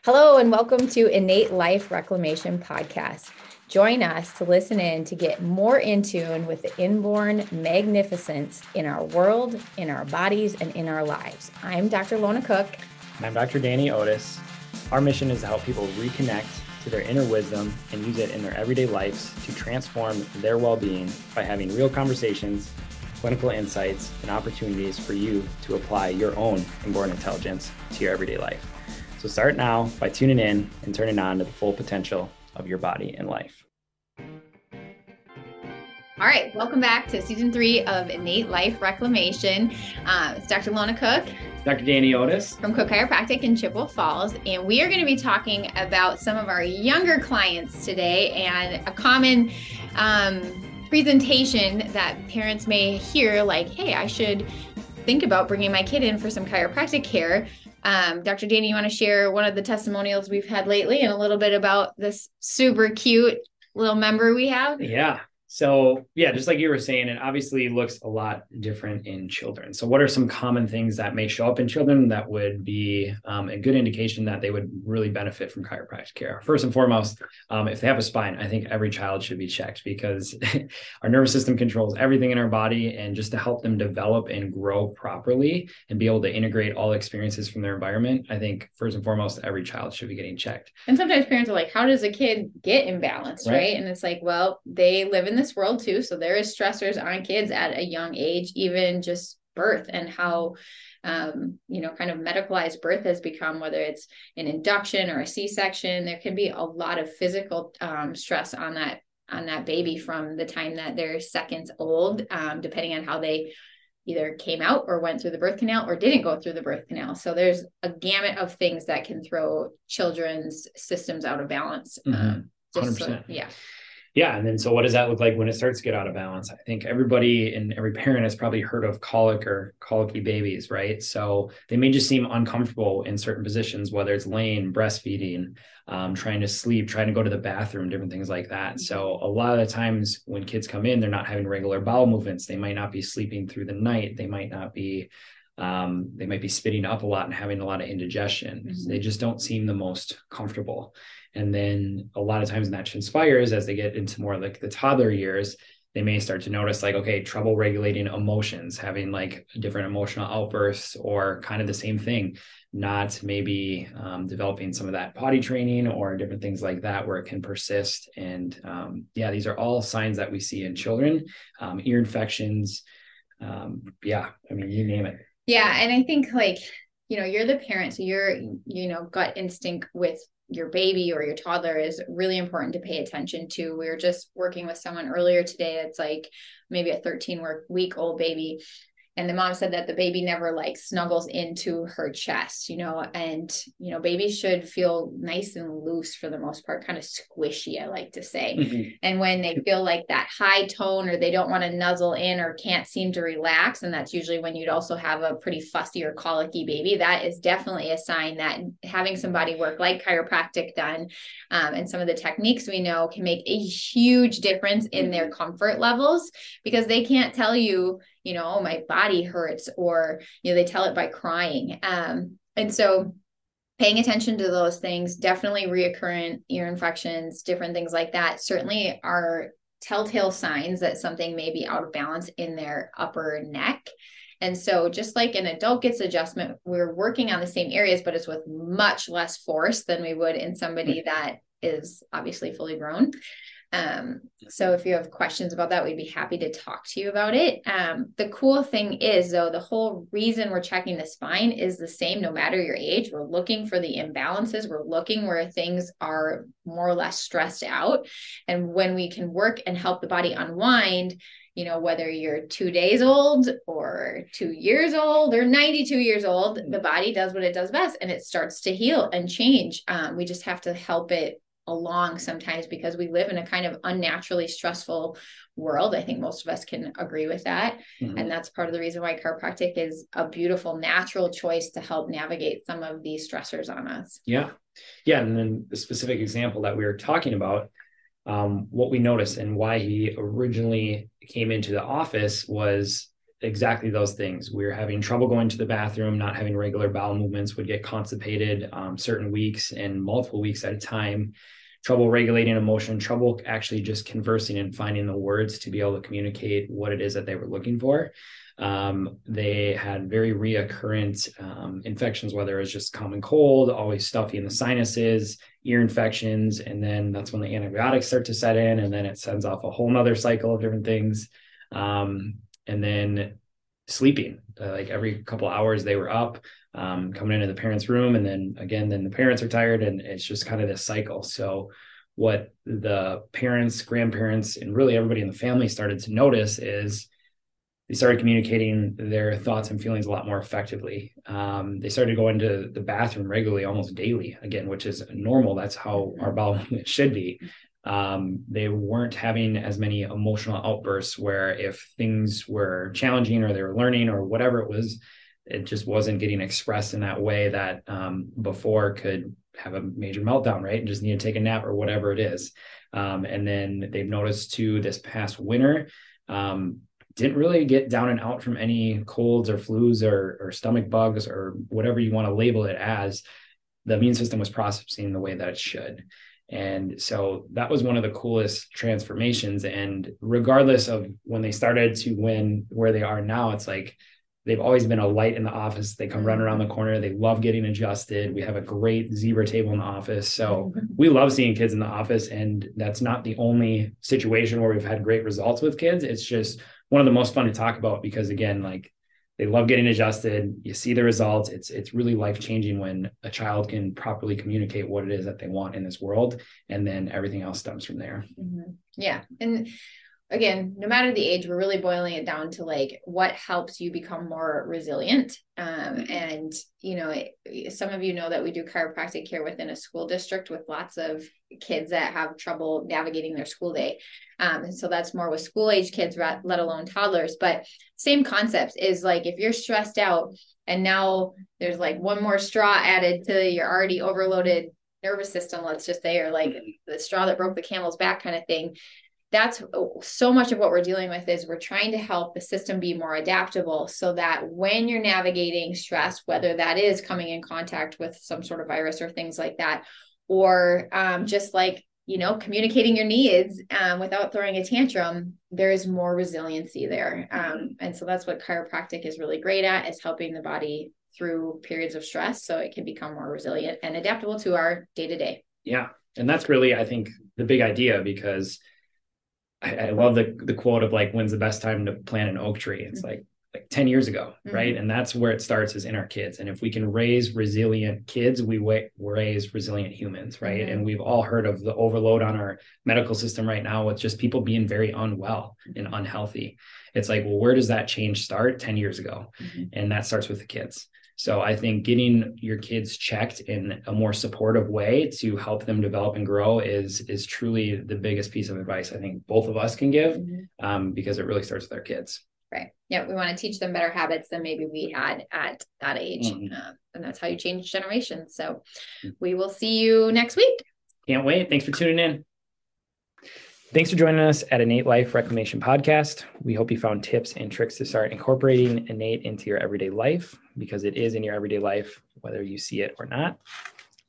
Hello, and welcome to Innate Life Reclamation Podcast. Join us to listen in to get more in tune with the inborn magnificence in our world, in our bodies, and in our lives. I'm Dr. Lona Cook. And I'm Dr. Danny Otis. Our mission is to help people reconnect to their inner wisdom and use it in their everyday lives to transform their well being by having real conversations, clinical insights, and opportunities for you to apply your own inborn intelligence to your everyday life. So start now by tuning in and turning on to the full potential of your body and life. All right, welcome back to season three of Innate Life Reclamation. Uh, it's Dr. Lona Cook. Dr. Danny Otis from Cook Chiropractic in Chippewa Falls, and we are going to be talking about some of our younger clients today and a common um, presentation that parents may hear, like, "Hey, I should think about bringing my kid in for some chiropractic care." Um, Dr. Danny, you want to share one of the testimonials we've had lately and a little bit about this super cute little member we have? Yeah. So, yeah, just like you were saying, it obviously looks a lot different in children. So, what are some common things that may show up in children that would be um, a good indication that they would really benefit from chiropractic care? First and foremost, um, if they have a spine, I think every child should be checked because our nervous system controls everything in our body. And just to help them develop and grow properly and be able to integrate all experiences from their environment, I think first and foremost, every child should be getting checked. And sometimes parents are like, how does a kid get imbalanced? Right. right? And it's like, well, they live in the this world too. So there is stressors on kids at a young age, even just birth and how um, you know, kind of medicalized birth has become, whether it's an induction or a C-section, there can be a lot of physical um, stress on that on that baby from the time that they're seconds old, um, depending on how they either came out or went through the birth canal or didn't go through the birth canal. So there's a gamut of things that can throw children's systems out of balance. Mm-hmm. Um, 100%. So, yeah yeah and then so what does that look like when it starts to get out of balance? I think everybody and every parent has probably heard of colic or colicky babies right? So they may just seem uncomfortable in certain positions whether it's laying breastfeeding um, trying to sleep trying to go to the bathroom different things like that. So a lot of the times when kids come in they're not having regular bowel movements. They might not be sleeping through the night. They might not be um, they might be spitting up a lot and having a lot of indigestion. Mm-hmm. They just don't seem the most comfortable. And then a lot of times that transpires as they get into more like the toddler years, they may start to notice like, okay, trouble regulating emotions, having like different emotional outbursts or kind of the same thing, not maybe um, developing some of that potty training or different things like that where it can persist. And um, yeah, these are all signs that we see in children, um, ear infections. Um, yeah, I mean, you name it. Yeah. And I think like, you know, you're the parent, so you're, you know, gut instinct with your baby or your toddler is really important to pay attention to. We were just working with someone earlier today. It's like maybe a 13 week old baby and the mom said that the baby never like snuggles into her chest you know and you know babies should feel nice and loose for the most part kind of squishy i like to say mm-hmm. and when they feel like that high tone or they don't want to nuzzle in or can't seem to relax and that's usually when you'd also have a pretty fussy or colicky baby that is definitely a sign that having some body work like chiropractic done um, and some of the techniques we know can make a huge difference in their mm-hmm. comfort levels because they can't tell you you know, oh, my body hurts, or, you know, they tell it by crying. Um, and so paying attention to those things, definitely reoccurrent ear infections, different things like that, certainly are telltale signs that something may be out of balance in their upper neck. And so, just like an adult gets adjustment, we're working on the same areas, but it's with much less force than we would in somebody that is obviously fully grown. Um, so if you have questions about that, we'd be happy to talk to you about it. Um, the cool thing is, though, the whole reason we're checking the spine is the same no matter your age. We're looking for the imbalances, we're looking where things are more or less stressed out. And when we can work and help the body unwind, you know, whether you're two days old or two years old or 92 years old, the body does what it does best and it starts to heal and change. Um, we just have to help it along sometimes because we live in a kind of unnaturally stressful world. I think most of us can agree with that. Mm-hmm. And that's part of the reason why chiropractic is a beautiful natural choice to help navigate some of these stressors on us. Yeah. Yeah. And then the specific example that we were talking about, um, what we noticed and why he originally came into the office was exactly those things. We were having trouble going to the bathroom, not having regular bowel movements, would get constipated um, certain weeks and multiple weeks at a time, trouble regulating emotion, trouble actually just conversing and finding the words to be able to communicate what it is that they were looking for. Um, they had very reoccurrent um, infections, whether it was just common cold, always stuffy in the sinuses, ear infections, and then that's when the antibiotics start to set in, and then it sends off a whole nother cycle of different things. Um, and then sleeping, uh, like every couple hours they were up, um, coming into the parents' room, and then again, then the parents are tired, and it's just kind of this cycle. So what the parents, grandparents, and really everybody in the family started to notice is they started communicating their thoughts and feelings a lot more effectively. Um, they started going to the bathroom regularly, almost daily, again, which is normal. That's how our bowel movement should be. Um, they weren't having as many emotional outbursts where if things were challenging or they were learning or whatever it was, it just wasn't getting expressed in that way that um, before could have a major meltdown, right? And just need to take a nap or whatever it is. Um, and then they've noticed too this past winter, um, didn't really get down and out from any colds or flus or, or stomach bugs or whatever you want to label it as. The immune system was processing the way that it should. And so that was one of the coolest transformations. And regardless of when they started to win where they are now, it's like they've always been a light in the office. They come running around the mm-hmm. corner. They love getting adjusted. We have a great zebra table in the office. So mm-hmm. we love seeing kids in the office. And that's not the only situation where we've had great results with kids. It's just one of the most fun to talk about because again, like they love getting adjusted. You see the results. It's it's really life changing when a child can properly communicate what it is that they want in this world, and then everything else stems from there. Mm-hmm. Yeah, and again, no matter the age, we're really boiling it down to like what helps you become more resilient. Um, and you know, it, some of you know that we do chiropractic care within a school district with lots of kids that have trouble navigating their school day. Um, and so that's more with school age kids, let alone toddlers. But same concepts is like if you're stressed out and now there's like one more straw added to your already overloaded nervous system, let's just say, or like the straw that broke the camel's back kind of thing that's so much of what we're dealing with is we're trying to help the system be more adaptable so that when you're navigating stress whether that is coming in contact with some sort of virus or things like that or um, just like you know communicating your needs um, without throwing a tantrum there is more resiliency there. Um, and so that's what chiropractic is really great at is helping the body through periods of stress so it can become more resilient and adaptable to our day to day yeah. And that's really i think the big idea because I, I, love the the quote of like when's the best time to plant an oak tree? It's mm-hmm. like like 10 years ago mm-hmm. right? And that's where it starts is in our kids. And if we can raise resilient kids we wa- raise resilient humans right? Mm-hmm. and we've all heard of the overload on our medical system right now with just people being very unwell and unhealthy. It's like well where does that change start? 10 years ago. Mm-hmm. and that starts with the kids so I think getting your kids checked in a more supportive way to help them develop and grow is is truly the biggest piece of advice I think both of us can give mm-hmm. um, because it really starts with our kids. Right. Yeah, we want to teach them better habits than maybe we had at that age, mm-hmm. uh, and that's how you change generations. So mm-hmm. we will see you next week. Can't wait. Thanks for tuning in. Thanks for joining us at Innate Life Reclamation Podcast. We hope you found tips and tricks to start incorporating innate into your everyday life because it is in your everyday life, whether you see it or not.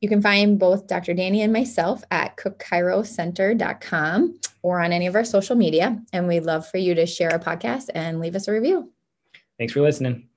You can find both Dr. Danny and myself at cookchirocenter.com or on any of our social media. And we'd love for you to share our podcast and leave us a review. Thanks for listening.